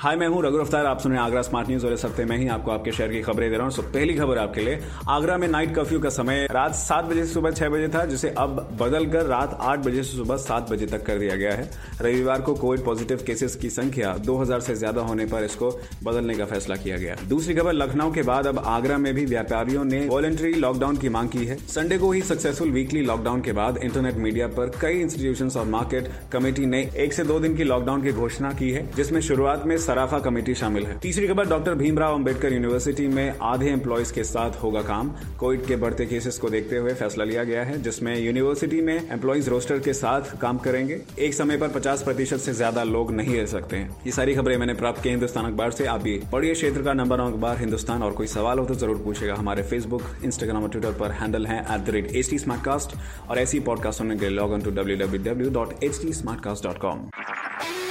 hi, मैं हूँ रघु अफ्तार आप सुन रहे हैं आगरा स्मार्ट न्यूज़ और इस हफ़्ते मैं ही आपको आपके शहर की खबरें दे रहा हूँ। सो, पहली खबर आपके लिए। आगरा में नाइट कर्फ्यू का समय रात सात बजे से सुबह छह बजे था, जिसे अब बदलकर रात आठ बजे से सुबह सात बजे तक कर दिया गया है। रविवार को कोविड पॉजिटिव केसेस की संख्या 2000 से ज़्यादा होने पर इसको बदलने का फैसला किया गया। दूसरी खबर, लखनऊ के बाद अब आगरा में भी व्यापारियों ने वॉलेंट्री लॉकडाउन की मांग की है। संडे को ही सक्सेसफुल वीकली लॉकडाउन के बाद इंटरनेट मीडिया पर कई इंस्टीट्यूशन और मार्केट कमेटी ने एक से दो दिन की लॉकडाउन की घोषणा की है, जिसमें शुरुआत में सराफा कमेटी शामिल है। तीसरी खबर, डॉक्टर भीमराव अंबेडकर यूनिवर्सिटी में आधे एम्प्लॉयज़ के साथ होगा काम। कोविड के बढ़ते केसेस को देखते हुए फैसला लिया गया है, जिसमें यूनिवर्सिटी में एम्प्लॉयज़ रोस्टर के साथ काम करेंगे। एक समय पर 50 प्रतिशत से ज़्यादा लोग नहीं रह सकते हैं। ये सारी खबरें मैंने प्राप्त की हिंदुस्तान अखबार से। आप भी पढ़िए क्षेत्र का नंबर अखबार हिंदुस्तान। और कोई सवाल हो तो ज़रूर पूछेगा। हमारे फेसबुक इंस्टाग्राम और ट्विटर पर हैंडल है at the rate H T और ऐसी पॉडकास्ट सुनने के लिए log on to W W W dot H T